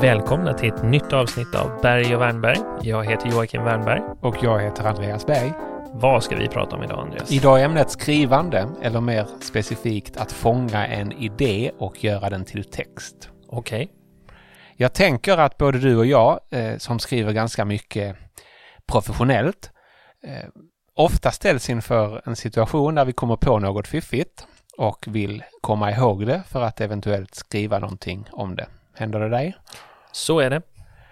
Välkomna till ett nytt avsnitt av Berg och Wernberg. Jag heter Joakim Wernberg. Och jag heter Andreas Berg. Vad ska vi prata om idag, Andreas? Idag är ämnet skrivande, eller mer specifikt att fånga en idé och göra den till text. Okej. Okay. Jag tänker att både du och jag, eh, som skriver ganska mycket professionellt, eh, ofta ställs inför en situation där vi kommer på något fiffigt och vill komma ihåg det för att eventuellt skriva någonting om det. Händer det dig? Så är det.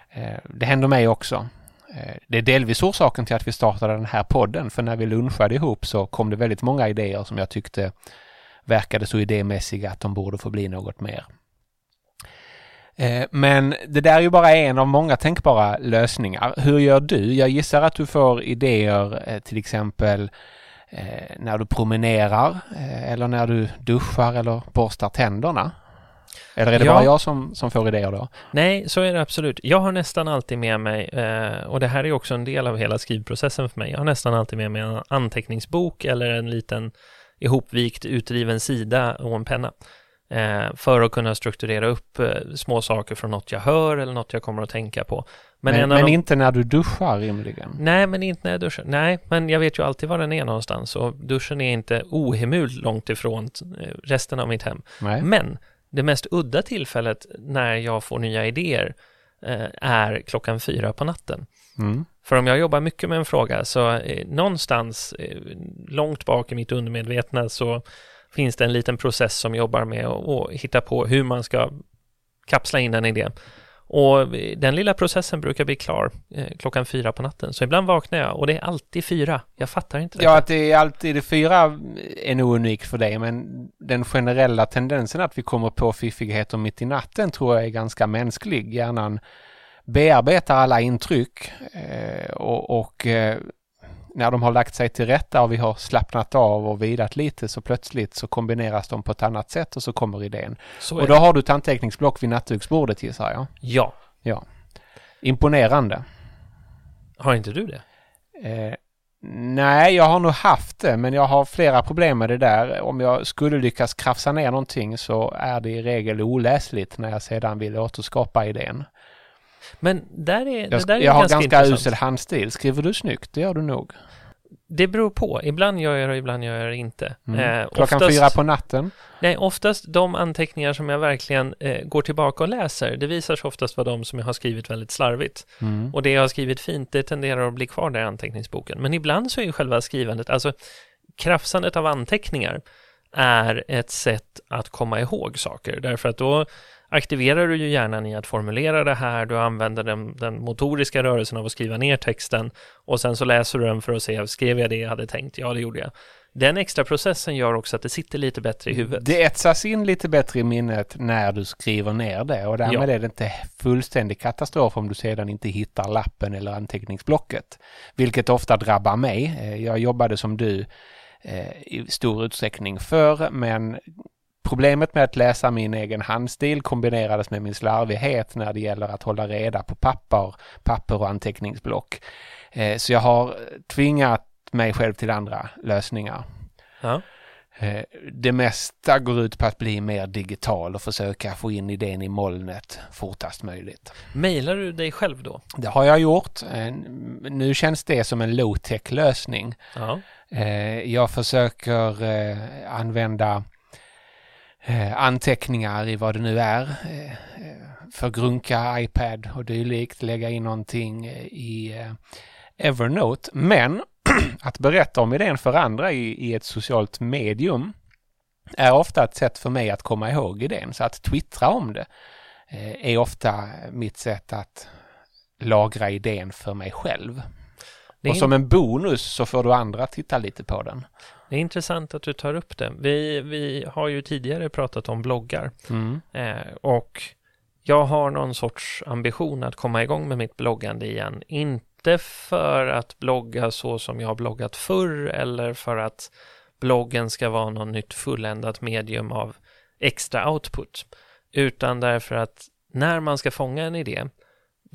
Eh, det händer mig också. Eh, det är delvis orsaken till att vi startade den här podden, för när vi lunchade ihop så kom det väldigt många idéer som jag tyckte verkade så idémässiga att de borde få bli något mer. Eh, men det där är ju bara en av många tänkbara lösningar. Hur gör du? Jag gissar att du får idéer till exempel när du promenerar eller när du duschar eller borstar tänderna. Eller är det ja. bara jag som, som får idéer då? Nej, så är det absolut. Jag har nästan alltid med mig, eh, och det här är också en del av hela skrivprocessen för mig, jag har nästan alltid med mig en anteckningsbok eller en liten ihopvikt utdriven sida och en penna. Eh, för att kunna strukturera upp eh, små saker från något jag hör eller något jag kommer att tänka på. Men, men, men de... inte när du duschar rimligen? Nej, men inte när jag duschar. Nej, men jag vet ju alltid var den är någonstans och duschen är inte ohemult långt ifrån resten av mitt hem. Nej. Men det mest udda tillfället när jag får nya idéer eh, är klockan fyra på natten. Mm. För om jag jobbar mycket med en fråga så eh, någonstans eh, långt bak i mitt undermedvetna så finns det en liten process som jobbar med att hitta på hur man ska kapsla in en idé. Och den lilla processen brukar bli klar eh, klockan fyra på natten. Så ibland vaknar jag och det är alltid fyra. Jag fattar inte det. Ja, att det är alltid fyra är nog unikt för dig, men den generella tendensen att vi kommer på fiffigheter mitt i natten tror jag är ganska mänsklig. Hjärnan bearbetar alla intryck eh, och, och eh, när de har lagt sig till rätta och vi har slappnat av och vilat lite så plötsligt så kombineras de på ett annat sätt och så kommer idén. Så och då har du ett anteckningsblock vid nattduksbordet gissar jag? Ja. Ja. Imponerande. Har inte du det? Eh, nej, jag har nog haft det, men jag har flera problem med det där. Om jag skulle lyckas krafsa ner någonting så är det i regel oläsligt när jag sedan vill återskapa idén. Men där är, jag, det där är jag har ganska, ganska usel handstil. Skriver du snyggt? Det gör du nog. Det beror på. Ibland gör jag det, ibland gör jag det inte. Mm. Eh, Klockan oftast, fyra på natten? Nej, oftast de anteckningar som jag verkligen eh, går tillbaka och läser, det visar sig oftast vara de som jag har skrivit väldigt slarvigt. Mm. Och det jag har skrivit fint, det tenderar att bli kvar där i anteckningsboken. Men ibland så är ju själva skrivandet, alltså krafsandet av anteckningar, är ett sätt att komma ihåg saker. Därför att då aktiverar du ju hjärnan i att formulera det här, du använder den, den, motoriska rörelsen av att skriva ner texten och sen så läser du den för att se, skrev jag det jag hade tänkt? Ja, det gjorde jag. Den extra processen gör också att det sitter lite bättre i huvudet. Det etsas in lite bättre i minnet när du skriver ner det och därmed ja. är det inte fullständig katastrof om du sedan inte hittar lappen eller anteckningsblocket. Vilket ofta drabbar mig. Eh, jag jobbade som du eh, i stor utsträckning förr men Problemet med att läsa min egen handstil kombinerades med min slarvighet när det gäller att hålla reda på papper, papper och anteckningsblock. Eh, så jag har tvingat mig själv till andra lösningar. Ja. Eh, det mesta går ut på att bli mer digital och försöka få in idén i molnet fortast möjligt. Mailar du dig själv då? Det har jag gjort. Eh, nu känns det som en low-tech lösning. Ja. Jag försöker använda anteckningar i vad det nu är. Eh, förgrunka iPad och dylikt, lägga in någonting i eh, Evernote. Men att berätta om idén för andra i, i ett socialt medium är ofta ett sätt för mig att komma ihåg idén. Så att twittra om det eh, är ofta mitt sätt att lagra idén för mig själv. Och som en bonus så får du andra titta lite på den. Det är intressant att du tar upp det. Vi, vi har ju tidigare pratat om bloggar mm. eh, och jag har någon sorts ambition att komma igång med mitt bloggande igen. Inte för att blogga så som jag har bloggat förr eller för att bloggen ska vara något nytt fulländat medium av extra output, utan därför att när man ska fånga en idé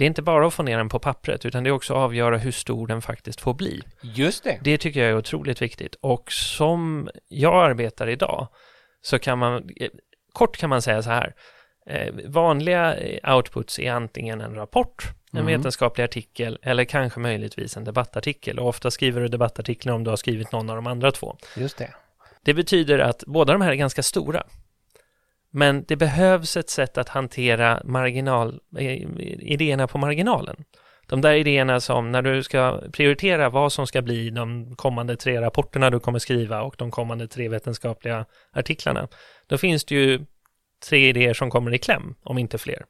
det är inte bara att få ner den på pappret, utan det är också att avgöra hur stor den faktiskt får bli. Just det. Det tycker jag är otroligt viktigt. Och som jag arbetar idag, så kan man, kort kan man säga så här, Eh, vanliga eh, outputs är antingen en rapport, en mm. vetenskaplig artikel eller kanske möjligtvis en debattartikel. Och ofta skriver du debattartiklar om du har skrivit någon av de andra två. Just det. Det betyder att båda de här är ganska stora. Men det behövs ett sätt att hantera marginal, eh, idéerna på marginalen. De där idéerna som när du ska prioritera vad som ska bli de kommande tre rapporterna du kommer skriva och de kommande tre vetenskapliga artiklarna, då finns det ju tre idéer som kommer i kläm, om inte fler.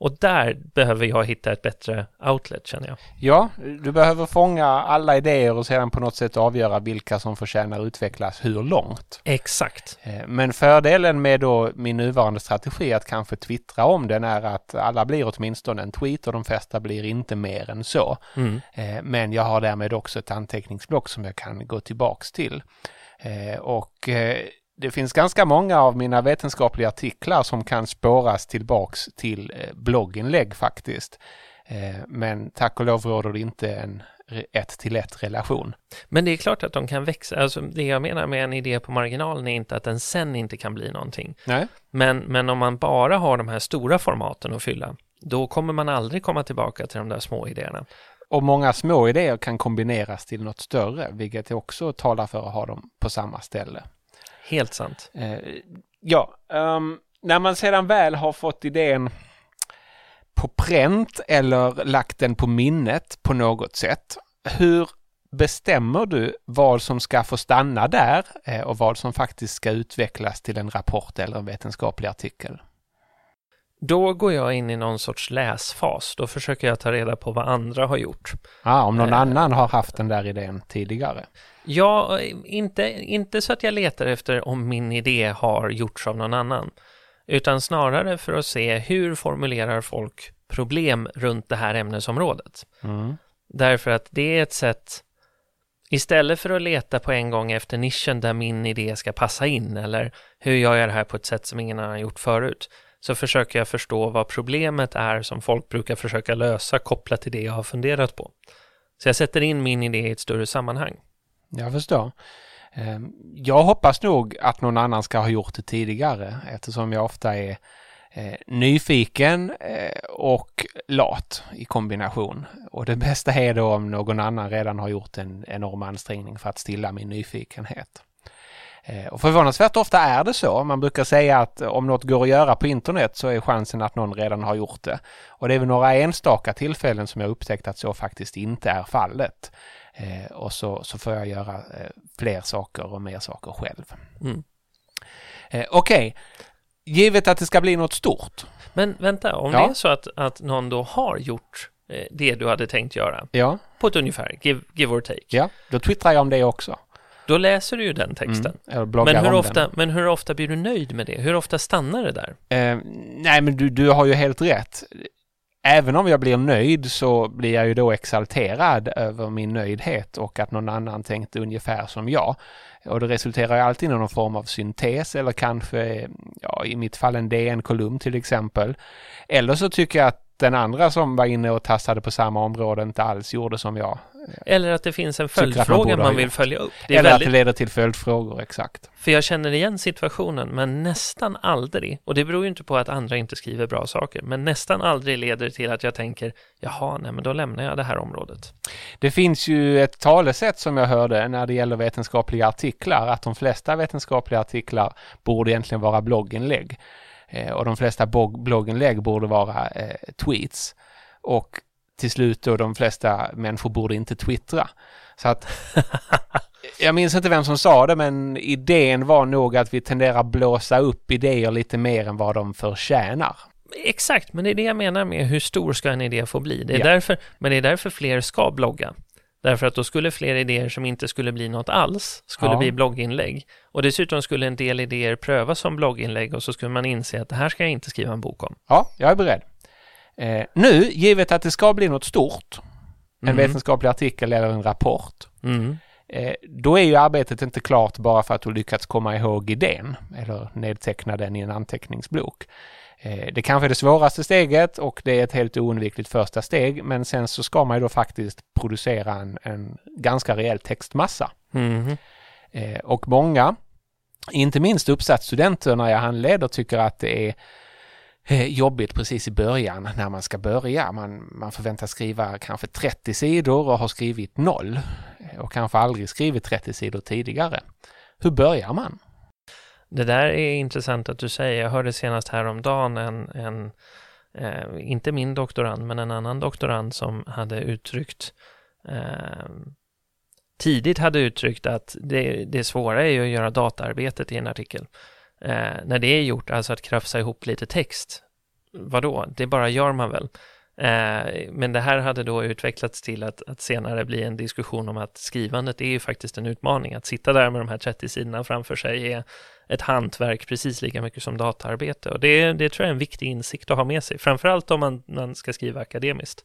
Och där behöver jag hitta ett bättre outlet känner jag. Ja, du behöver fånga alla idéer och sedan på något sätt avgöra vilka som förtjänar utvecklas hur långt. Exakt. Eh, men fördelen med då min nuvarande strategi att kanske twittra om den är att alla blir åtminstone en tweet och de flesta blir inte mer än så. Mm. Eh, men jag har därmed också ett anteckningsblock som jag kan gå tillbaks till. Eh, och det finns ganska många av mina vetenskapliga artiklar som kan spåras tillbaks till eh, blogginlägg faktiskt. Eh, men tack och lov råder det inte en ett till ett relation. Men det är klart att de kan växa. Alltså det jag menar med en idé på marginalen är inte att den sen inte kan bli någonting. Nej. Men, men om man bara har de här stora formaten att fylla, då kommer man aldrig komma tillbaka till de där små idéerna. Och många små idéer kan kombineras till något större, vilket också talar för att ha dem på samma ställe. Helt sant. Eh, ja, um, när man sedan väl har fått idén på pränt eller lagt den på minnet på något sätt, hur bestämmer du vad som ska få stanna där eh, och vad som faktiskt ska utvecklas till en rapport eller en vetenskaplig artikel? Då går jag in i någon sorts läsfas. Då försöker jag ta reda på vad andra har gjort. Ah, om någon eh, annan har haft den där idén tidigare? Ja, inte, inte så att jag letar efter om min idé har gjorts av någon annan, utan snarare för att se hur formulerar folk problem runt det här ämnesområdet. Mm. Därför att det är ett sätt, istället för att leta på en gång efter nischen där min idé ska passa in, eller hur gör jag det här på ett sätt som ingen annan har gjort förut, så försöker jag förstå vad problemet är som folk brukar försöka lösa kopplat till det jag har funderat på. Så jag sätter in min idé i ett större sammanhang. Jag förstår. Ehm, jag hoppas nog att någon annan ska ha gjort det tidigare eftersom jag ofta är eh, nyfiken eh, och lat i kombination. Och det bästa är då om någon annan redan har gjort en enorm ansträngning för att stilla min nyfikenhet. Eh, och förvånansvärt ofta är det så. Man brukar säga att om något går att göra på internet så är chansen att någon redan har gjort det. Och det är väl några enstaka tillfällen som jag upptäckt att så faktiskt inte är fallet. Eh, och så, så får jag göra eh, fler saker och mer saker själv. Mm. Eh, Okej, okay. givet att det ska bli något stort. Men vänta, om ja. det är så att, att någon då har gjort eh, det du hade tänkt göra ja. på ett ungefär, give, give or take. Ja, då twittrar jag om det också. Då läser du ju den texten. Mm, men, hur ofta, men hur ofta blir du nöjd med det? Hur ofta stannar det där? Eh, nej, men du, du har ju helt rätt även om jag blir nöjd så blir jag ju då exalterad över min nöjdhet och att någon annan tänkte ungefär som jag. Och det resulterar ju alltid i någon form av syntes eller kanske, ja, i mitt fall en DN-kolumn till exempel. Eller så tycker jag att den andra som var inne och tassade på samma område inte alls gjorde som jag. Eller att det finns en följdfråga man, man vill följa upp. Eller väldigt... att det leder till följdfrågor, exakt. För jag känner igen situationen, men nästan aldrig, och det beror ju inte på att andra inte skriver bra saker, men nästan aldrig leder till att jag tänker, jaha, nej men då lämnar jag det här området. Det finns ju ett talesätt som jag hörde när det gäller vetenskapliga artiklar, att de flesta vetenskapliga artiklar borde egentligen vara blogginlägg. Eh, och de flesta blogginlägg borde vara eh, tweets. Och till slut då de flesta människor borde inte twittra. Så att jag minns inte vem som sa det, men idén var nog att vi tenderar blåsa upp idéer lite mer än vad de förtjänar. Exakt, men det är det jag menar med hur stor ska en idé få bli. Det är ja. därför, men det är därför fler ska blogga. Därför att då skulle fler idéer som inte skulle bli något alls, skulle ja. bli blogginlägg. Och dessutom skulle en del idéer prövas som blogginlägg och så skulle man inse att det här ska jag inte skriva en bok om. Ja, jag är beredd. Eh, nu, givet att det ska bli något stort, en mm. vetenskaplig artikel eller en rapport, mm. eh, då är ju arbetet inte klart bara för att du lyckats komma ihåg idén eller nedteckna den i en anteckningsbok. Eh, det kanske är det svåraste steget och det är ett helt oundvikligt första steg men sen så ska man ju då faktiskt producera en, en ganska rejäl textmassa. Mm. Och många, inte minst uppsatsstudenter när jag handleder, tycker att det är eh, jobbigt precis i början när man ska börja. Man, man förväntas skriva kanske 30 sidor och har skrivit noll och kanske aldrig skrivit 30 sidor tidigare. Hur börjar man? Det där är intressant att du säger. Jag hörde senast häromdagen en, en eh, inte min doktorand, men en annan doktorand som hade uttryckt eh, tidigt hade uttryckt att det, det svåra är ju att göra dataarbetet i en artikel. Eh, när det är gjort, alltså att krafsa ihop lite text, vadå, det bara gör man väl. Eh, men det här hade då utvecklats till att, att, senare bli en diskussion om att skrivandet är ju faktiskt en utmaning. Att sitta där med de här 30 sidorna framför sig är ett hantverk precis lika mycket som dataarbete. Och det, det tror jag är en viktig insikt att ha med sig, framförallt om man, man ska skriva akademiskt.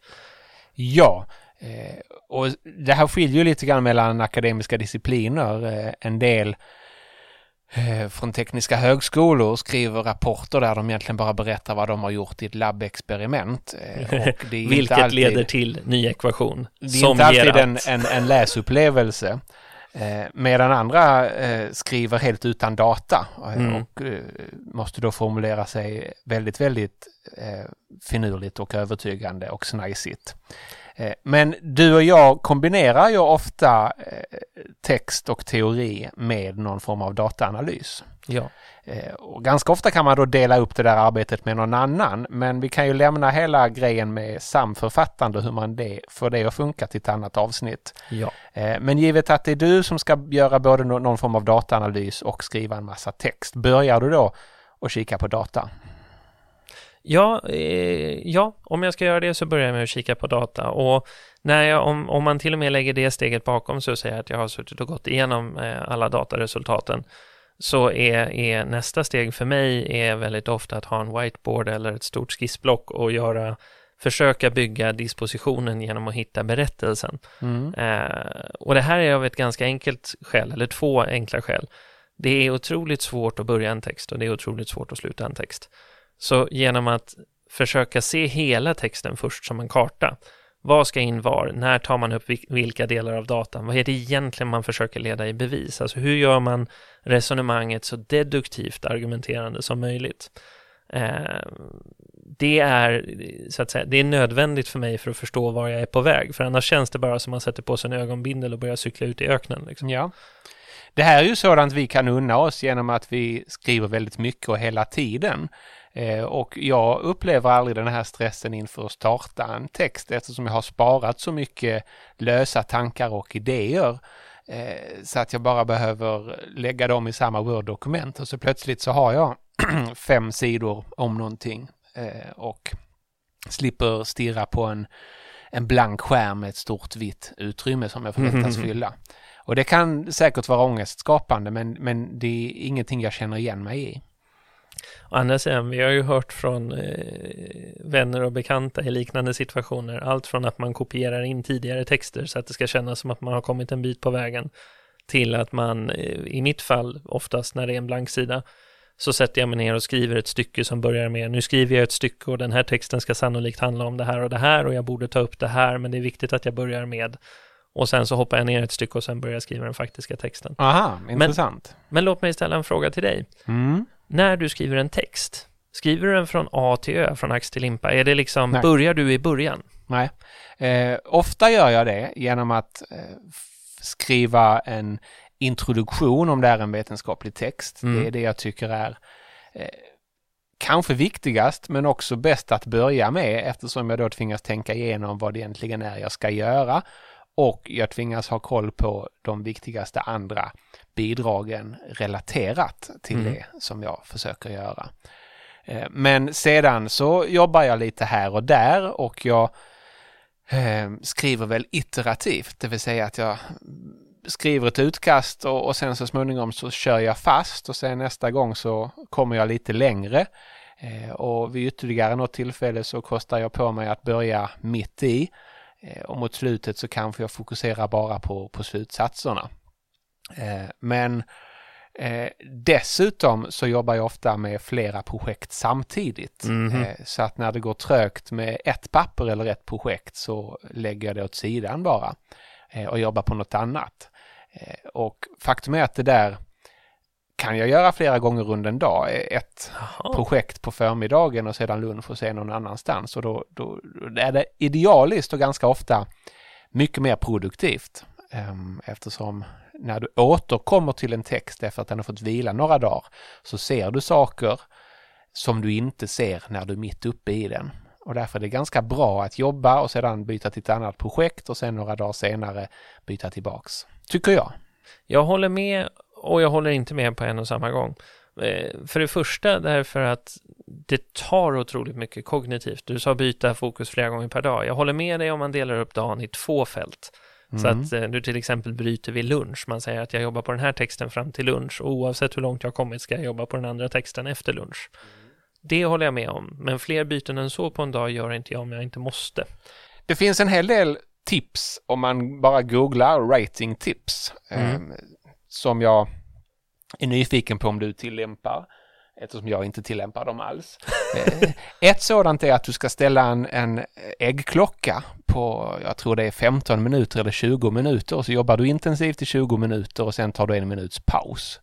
Ja, eh, och det här skiljer ju lite grann mellan akademiska discipliner. Eh, en del från tekniska högskolor och skriver rapporter där de egentligen bara berättar vad de har gjort i ett labbexperiment. Eh, Vilket alltid, leder till ny ekvation. Det är inte alltid en, en, en läsupplevelse. Eh, medan andra eh, skriver helt utan data eh, mm. och eh, måste då formulera sig väldigt, väldigt eh, finurligt och övertygande och snajsigt. Eh, men du och jag kombinerar ju ofta eh, text och teori med någon form av dataanalys. Ja. Eh, och ganska ofta kan man då dela upp det där arbetet med någon annan, men vi kan ju lämna hela grejen med samförfattande, hur man det, får det att funka till ett annat avsnitt. Ja. Men givet att det är du som ska göra både någon form av dataanalys och skriva en massa text, börjar du då och kika på data? Ja, eh, ja, om jag ska göra det så börjar jag med att kika på data och när jag, om, om man till och med lägger det steget bakom så säger jag att jag har suttit och gått igenom eh, alla dataresultaten så är, är, nästa steg för mig är väldigt ofta att ha en whiteboard eller ett stort skissblock och göra försöka bygga dispositionen genom att hitta berättelsen. Mm. Eh, och det här är av ett ganska enkelt skäl, eller två enkla skäl. Det är otroligt svårt att börja en text och det är otroligt svårt att sluta en text. Så genom att försöka se hela texten först som en karta. Vad ska in var? När tar man upp vilka delar av datan? Vad är det egentligen man försöker leda i bevis? Alltså hur gör man resonemanget så deduktivt argumenterande som möjligt? Eh, det är, så att säga, det är nödvändigt för mig för att förstå var jag är på väg, för annars känns det bara som att man sätter på sig en ögonbindel och börjar cykla ut i öknen. Liksom. Ja. Det här är ju sådant vi kan unna oss genom att vi skriver väldigt mycket och hela tiden. Eh, och jag upplever aldrig den här stressen inför att starta en text eftersom jag har sparat så mycket lösa tankar och idéer eh, så att jag bara behöver lägga dem i samma Word-dokument och så plötsligt så har jag fem sidor om någonting eh, och slipper stirra på en, en blank skärm med ett stort vitt utrymme som jag förväntas fylla. Och det kan säkert vara ångestskapande men, men det är ingenting jag känner igen mig i. Å andra sidan, vi har ju hört från eh, vänner och bekanta i liknande situationer, allt från att man kopierar in tidigare texter så att det ska kännas som att man har kommit en bit på vägen, till att man, eh, i mitt fall, oftast när det är en blank sida, så sätter jag mig ner och skriver ett stycke som börjar med, nu skriver jag ett stycke och den här texten ska sannolikt handla om det här och det här och jag borde ta upp det här, men det är viktigt att jag börjar med och sen så hoppar jag ner ett stycke och sen börjar jag skriva den faktiska texten. Aha, intressant. Men, men låt mig ställa en fråga till dig. Mm när du skriver en text, skriver du den från A till Ö, från ax till limpa? Är det liksom, Nej. börjar du i början? Nej, eh, ofta gör jag det genom att eh, skriva en introduktion om det är en vetenskaplig text. Mm. Det är det jag tycker är eh, kanske viktigast men också bäst att börja med eftersom jag då tvingas tänka igenom vad det egentligen är jag ska göra och jag tvingas ha koll på de viktigaste andra bidragen relaterat till mm. det som jag försöker göra. Eh, men sedan så jobbar jag lite här och där och jag eh, skriver väl iterativt, det vill säga att jag skriver ett utkast och, och sen så småningom så kör jag fast och sen nästa gång så kommer jag lite längre. Eh, och vid ytterligare något tillfälle så kostar jag på mig att börja mitt i och mot slutet så kanske jag fokuserar bara på, på slutsatserna. Eh, men eh, dessutom så jobbar jag ofta med flera projekt samtidigt. Mm så att när det går trögt med ett papper eller ett projekt så lägger jag det åt sidan bara och jobbar på något annat. och faktum är att det där kan jag göra flera gånger under en dag. Ett Aha. projekt på förmiddagen och sedan lunch och sen någon annanstans. Och då, då, då är det idealiskt och ganska ofta mycket mer produktivt. Ehm, eftersom när du återkommer till en text efter att den har fått vila några dagar så ser du saker som du inte ser när du är mitt uppe i den. Och därför är det ganska bra att jobba och sedan byta till ett annat projekt och sen några dagar senare byta tillbaks. Tycker jag. Jag håller med och jag håller inte med på en och samma gång. Eh, för det första därför att det tar otroligt mycket kognitivt. Du sa byta fokus flera gånger per dag. Jag håller med dig om man delar upp dagen i två fält. Mm. Så att eh, du till exempel bryter vid lunch. Man säger att jag jobbar på den här texten fram till lunch och oavsett hur långt jag har kommit ska jag jobba på den andra texten efter lunch. Det håller jag med om, men fler byten än så på en dag gör inte jag om jag inte måste. Det finns en hel del tips om man bara googlar rating tips mm. eh, som jag är nyfiken på om du tillämpar eftersom jag inte tillämpar dem alls. Eh, ett sådant är att du ska ställa en, en äggklocka på, jag tror det är 15 minuter eller 20 minuter och så jobbar du intensivt i 20 minuter och sen tar du en minuts paus.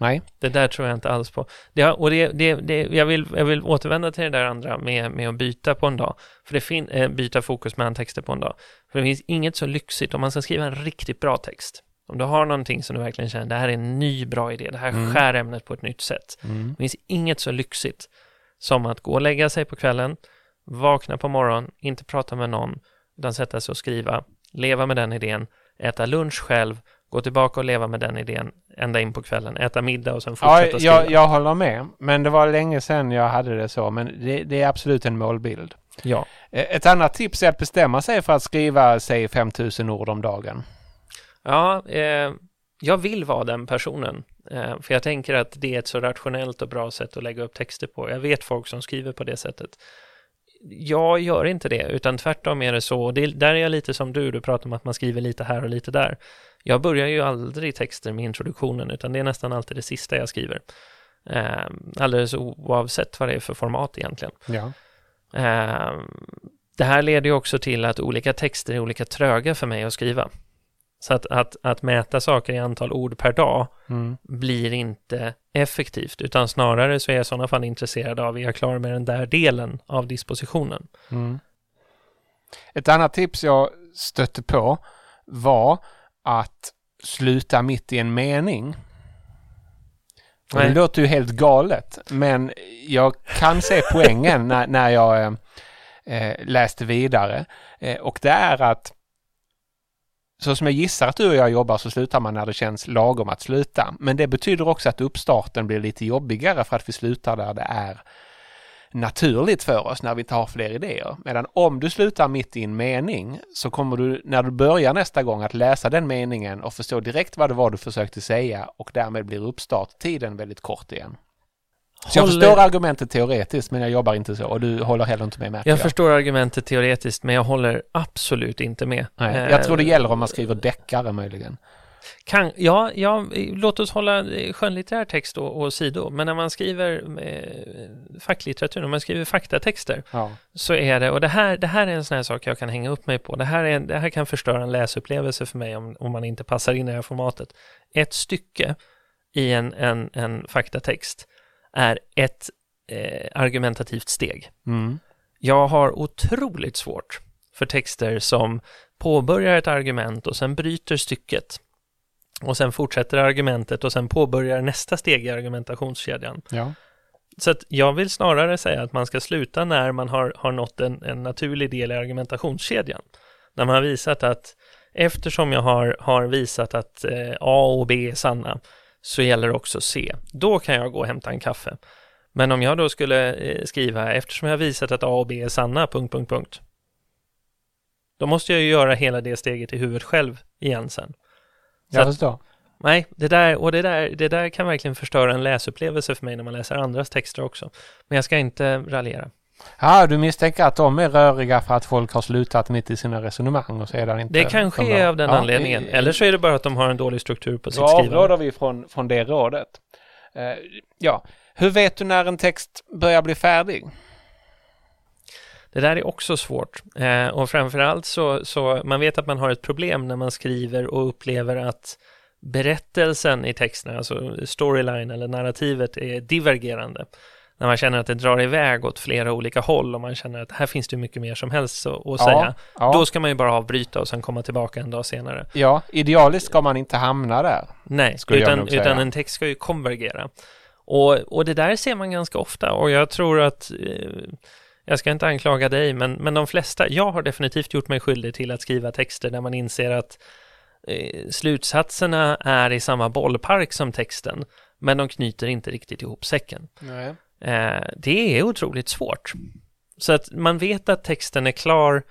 Nej. Det där tror jag inte alls på. Det, och det, det, det, jag, vill, jag vill återvända till det där andra med, med att byta på en dag. För det fin, äh, byta fokus mellan texter på en dag. För det finns inget så lyxigt om man ska skriva en riktigt bra text. Om du har någonting som du verkligen känner, det här är en ny bra idé, det här mm. skär ämnet på ett nytt sätt. Mm. Det finns inget så lyxigt som att gå och lägga sig på kvällen, vakna på morgonen, inte prata med någon, utan sätta sig och skriva, leva med den idén, äta lunch själv, gå tillbaka och leva med den idén ända in på kvällen, äta middag och sen fortsätta ja, skriva. Jag, jag håller med, men det var länge sedan jag hade det så, men det, det är absolut en målbild. Ja. Eh, ett annat tips är att bestämma sig för att skriva, säg 5000 ord om dagen. Ja, eh, jag vill vara den personen. Eh, för jag tänker att det är ett så rationellt och bra sätt att lägga upp texter på. Jag vet folk som skriver på det sättet. Jag gör inte det, utan tvärtom är det så. Det, där är jag lite som du, du pratar om att man skriver lite här och lite där. Jag börjar ju aldrig texter med introduktionen, utan det är nästan alltid det sista jag skriver. Eh, alldeles oavsett vad det är för format egentligen. Ja. Eh, det här leder ju också till att olika texter är olika tröga för mig att skriva. Så att, att, att mäta saker i antal ord per dag mm. blir inte effektivt, utan snarare så är jag i sådana fall intresserad av, är jag klar med den där delen av dispositionen? Mm. Ett annat tips jag stötte på var att sluta mitt i en mening. Och det låter ju helt galet, men jag kan se poängen när, när jag eh, eh, läste vidare. Eh, och det är att så som jag gissar att du och jag jobbar så slutar man när det känns lagom att sluta. Men det betyder också att uppstarten blir lite jobbigare för att vi slutar där det är naturligt för oss när vi inte har fler idéer. Medan om du slutar mitt i en mening så kommer du när du börjar nästa gång att läsa den meningen och förstå direkt vad det var du försökte säga och därmed blir uppstarttiden väldigt kort igen. Så jag förstår argumentet teoretiskt men jag jobbar inte så och du håller heller inte med märker jag. Jag förstår argumentet teoretiskt men jag håller absolut inte med. Nej, jag tror det eh, gäller om man skriver deckare möjligen. Kan, ja, ja, låt oss hålla skönlitterär text och, och sido, men när man skriver eh, facklitteratur, när man skriver faktatexter, ja. så är det, och det här, det här är en sån här sak jag kan hänga upp mig på, det här, är, det här kan förstöra en läsupplevelse för mig om, om man inte passar in i det här formatet. Ett stycke i en, en, en faktatext är ett eh, argumentativt steg. Mm. Jag har otroligt svårt för texter som påbörjar ett argument och sen bryter stycket och sen fortsätter argumentet och sen påbörjar nästa steg i argumentationskedjan. Ja. Så att jag vill snarare säga att man ska sluta när man har, har nått en, en naturlig del i argumentationskedjan. När man har visat att eftersom jag har, har visat att eh, A och B är sanna så gäller också C. Då kan jag gå och hämta en kaffe. Men om jag då skulle eh, skriva eftersom jag visat att A och B är sanna, punkt, punkt, punkt. Då måste jag ju göra hela det steget i huvudet själv igen sen. Så jag förstår. nej, det där, och det där, det där kan verkligen förstöra en läsupplevelse för mig när man läser andras texter också. Men jag ska inte raljera. Ja, du misstänker att de är röriga för att folk har slutat mitt i sina resonemang och sedan inte... Det kanske är av den ja, anledningen. I, Eller så är det bara att de har en dålig struktur på sitt skrivande. Då avråder vi från, från det rådet. Uh, ja, hur vet du när en text börjar bli färdig? Det där är också svårt eh, och framförallt så, så man vet att man har ett problem när man skriver och upplever att berättelsen i texterna, alltså storyline eller narrativet är divergerande. När man känner att det drar iväg åt flera olika håll och man känner att här finns det mycket mer som helst att, att säga. Ja. Då ska man ju bara avbryta och sen komma tillbaka en dag senare. Ja, idealiskt ska man inte hamna där. Nej, utan, utan en text ska ju konvergera. Och, och det där ser man ganska ofta och jag tror att eh, jag ska inte anklaga dig, men, men de flesta, jag har definitivt gjort mig skyldig till att skriva texter där man inser att eh, slutsatserna är i samma bollpark som texten, men de knyter inte riktigt ihop säcken. Nej. Eh, det är otroligt svårt. Så att man vet att texten är klar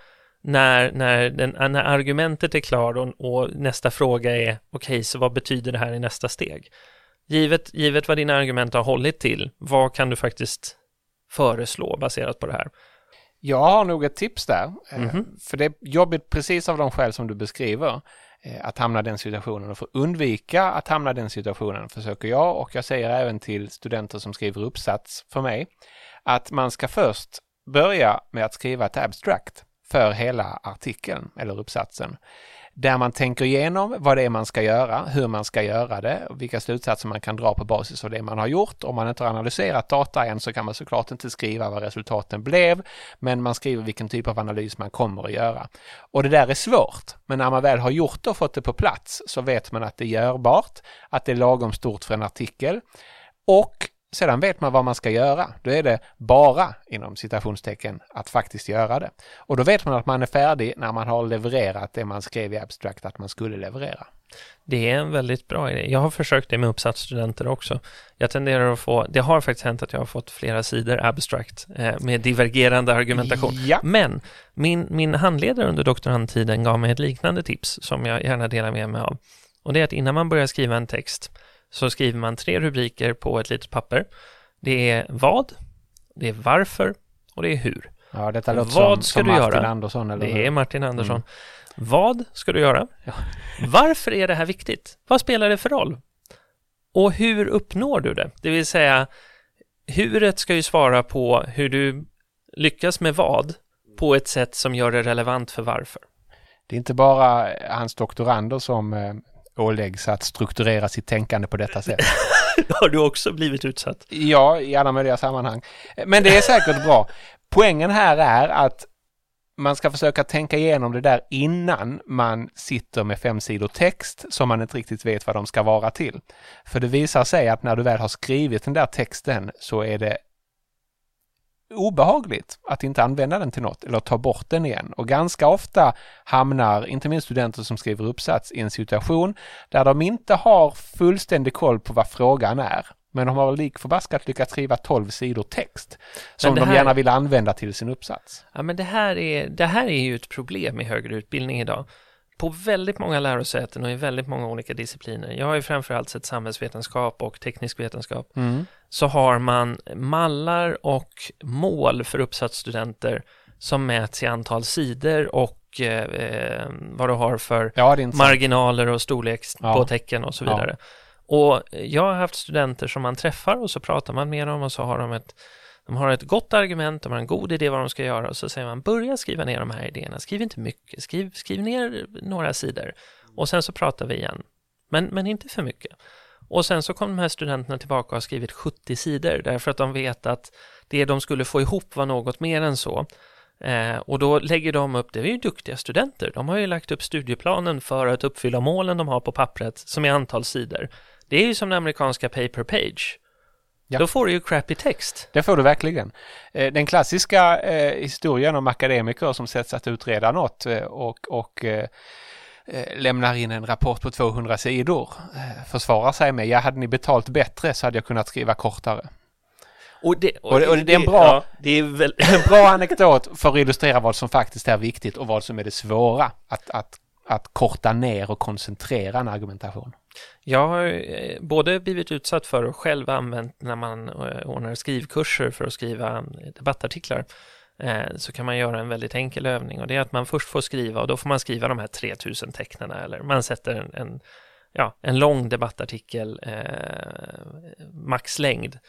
när, när, den, när argumentet är klar och, och nästa fråga är okej, okay, så vad betyder det här i nästa steg? Givet, givet vad dina argument har hållit till, vad kan du faktiskt föreslå baserat på det här? Jag har nog ett tips där. Mm -hmm. För det är jobbigt precis av de skäl som du beskriver Eh, att hamna i den situationen och för att undvika att hamna i den situationen försöker jag. Och jag säger även till studenter som skriver uppsats för mig att man ska först börja med att skriva ett abstract för hela artikeln eller uppsatsen där man tänker igenom vad det är man ska göra, hur man ska göra det vilka slutsatser man kan dra på basis av det man har gjort. Om man inte har analyserat data än så kan man såklart inte skriva vad resultaten blev, men man skriver vilken typ av analys man kommer att göra. Och det där är svårt, men när man väl har gjort det och fått det på plats så vet man att det är görbart, att det är lagom stort för en artikel och sedan vet man vad man ska göra. Då är det bara inom citationstecken att faktiskt göra det. Och då vet man att man är färdig när man har levererat det man skrev i abstract att man skulle leverera. Det är en väldigt bra idé. Jag har försökt det med uppsatsstudenter också. Jag tenderar att få, det har faktiskt hänt att jag har fått flera sidor abstract eh, med divergerande argumentation. Ja. Men min, min handledare under doktorandtiden gav mig ett liknande tips som jag gärna delar med mig av. Och det är att innan man börjar skriva en text så skriver man tre rubriker på ett litet papper. Det är vad, det är varför och det är hur. Ja, detta låter vad som, ska som du Martin göra? Andersson. Eller det är Martin Andersson. Mm. Vad ska du göra? Ja. Varför är det här viktigt? Vad spelar det för roll? Och hur uppnår du det? Det vill säga, huret ska ju svara på hur du lyckas med vad på ett sätt som gör det relevant för varför. Det är inte bara hans doktorander som eh, åläggs att strukturera sitt tänkande på detta sätt. Har du också blivit utsatt? Ja, i alla möjliga sammanhang. Men det är säkert bra. Poängen här är att man ska försöka tänka igenom det där innan man sitter med fem sidor text som man inte riktigt vet vad de ska vara till. För det visar sig att när du väl har skrivit den där texten så är det obehagligt att inte använda den till något eller ta bort den igen. Och ganska ofta hamnar, inte minst studenter som skriver uppsats, i en situation där de inte har fullständig koll på vad frågan är. Men de har lik förbaskat lyckats skriva 12 sidor text som här, de gärna vill använda till sin uppsats. Ja, men det här, är, det här är ju ett problem i högre utbildning idag på väldigt många lärosäten och i väldigt många olika discipliner. Jag har ju framförallt sett samhällsvetenskap och teknisk vetenskap. Mm. Så har man mallar och mål för uppsatsstudenter som mäts i antal sidor och eh, vad du har för ja, marginaler och storlek ja. på tecken och så vidare. Ja. Och jag har haft studenter som man träffar och så pratar man med dem och så har de ett de har ett gott argument, de har en god idé vad de ska göra och så säger man börja skriva ner de här idéerna, skriv inte mycket, skriv, skriv ner några sidor och sen så pratar vi igen. Men, men inte för mycket. Och sen så kom de här studenterna tillbaka och har skrivit 70 sidor därför att de vet att det de skulle få ihop var något mer än så. Eh, och då lägger de upp, det är ju duktiga studenter, de har ju lagt upp studieplanen för att uppfylla målen de har på pappret som är antal sidor. Det är ju som den amerikanska paper page. Ja. Då får du ju crappy text. Det får du verkligen. Eh, den klassiska eh, historien om akademiker som sätts att utreda något eh, och, och lämnar in en rapport på 200 sidor försvarar sig med, ja hade ni betalt bättre så hade jag kunnat skriva kortare. Och det, och, och det är en bra, ja, det är väl... en bra anekdot för att illustrera vad som faktiskt är viktigt och vad som är det svåra att, att, att korta ner och koncentrera en argumentation. Jag har eh, både blivit utsatt för och själv använt när man eh, ordnar skrivkurser för att skriva debattartiklar eh, så kan man göra en väldigt enkel övning och det är att man först får skriva och då får man skriva de här 3000 tecknen eller man sätter en, en, ja, en lång debattartikel eh, maxlängd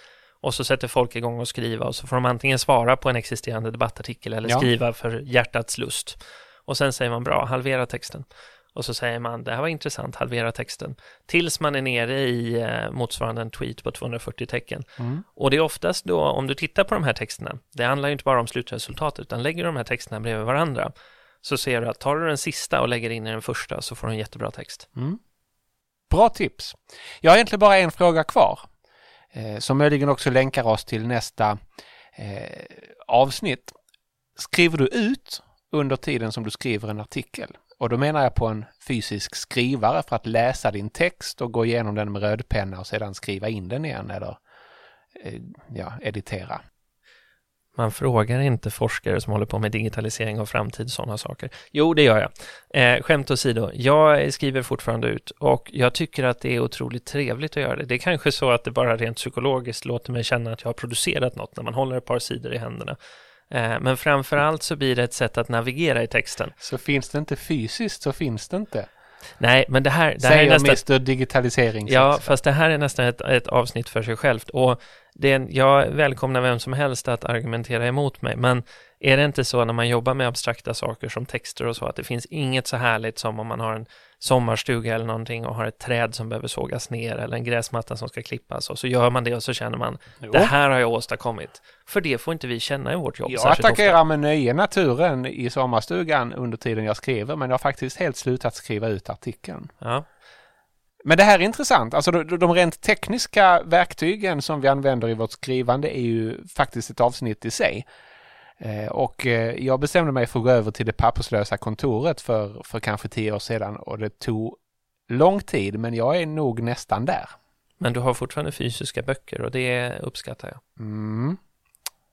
och så sätter folk igång och skriva och så får de antingen svara på en existerande debattartikel eller ja. skriva för hjärtats lust. Och sen säger man bra, halvera texten. och så säger man det här var intressant, halvera texten. Tills man är nere i eh, motsvarande en tweet på 240 tecken. Mm. Och det är oftast då, om du tittar på de här texterna, det handlar ju inte bara om slutresultatet, utan lägger du de här texterna bredvid varandra, så ser du att tar du den sista och lägger in i den första så får du en jättebra text. Mm. Bra tips. Jag har egentligen bara en fråga kvar, eh, som möjligen också länkar oss till nästa eh, avsnitt. Skriver du ut under tiden som du skriver en artikel? Och då menar jag på en fysisk skrivare för att läsa din text och gå igenom den med rödpenna och sedan skriva in den igen eller eh, ja, editera. Man frågar inte forskare som håller på med digitalisering och framtid sådana saker. Jo, det gör jag. Eh, skämt åsido, jag skriver fortfarande ut och jag tycker att det är otroligt trevligt att göra det. Det är kanske så att det bara rent psykologiskt låter mig känna att jag har producerat något när man håller ett par sidor i händerna. Eh, men framför allt så blir det ett sätt att navigera i texten. Så finns det inte fysiskt så finns det inte. Nej, men det här... Det Säger här är nästan... Mr Digitalisering. Ja, fast det här är nästan ett, ett avsnitt för sig självt. Och det, jag välkomnar vem som helst att argumentera emot mig, men är det inte så när man jobbar med abstrakta saker som texter och så, att det finns inget så härligt som om man har en sommarstuga eller någonting och har ett träd som behöver sågas ner eller en gräsmatta som ska klippas och så gör man det och så känner man jo. det här har jag åstadkommit. För det får inte vi känna i vårt jobb Jag attackerar ofta. med nöje naturen i sommarstugan under tiden jag skriver men jag har faktiskt helt slutat skriva ut artikeln. Ja. Men det här är intressant. Alltså de, de rent tekniska verktygen som vi använder i vårt skrivande är ju faktiskt ett avsnitt i sig. Eh, och eh, jag bestämde mig för att gå över till det papperslösa kontoret för, för kanske tio år sedan och det tog lång tid men jag är nog nästan där. Men du har fortfarande fysiska böcker och det uppskattar jag. Mm.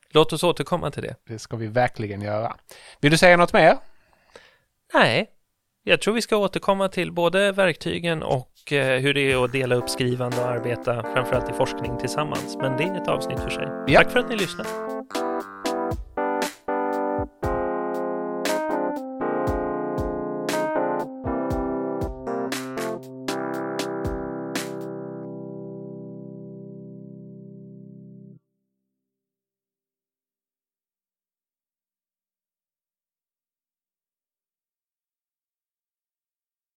Låt oss återkomma till det. Det ska vi verkligen göra. Vill du säga något mer? Nej, jag tror vi ska återkomma till både verktygen och eh, hur det är att dela upp skrivande och arbeta, framförallt i forskning tillsammans. Men det är ett avsnitt för sig. Ja. Tack för att ni lyssnade.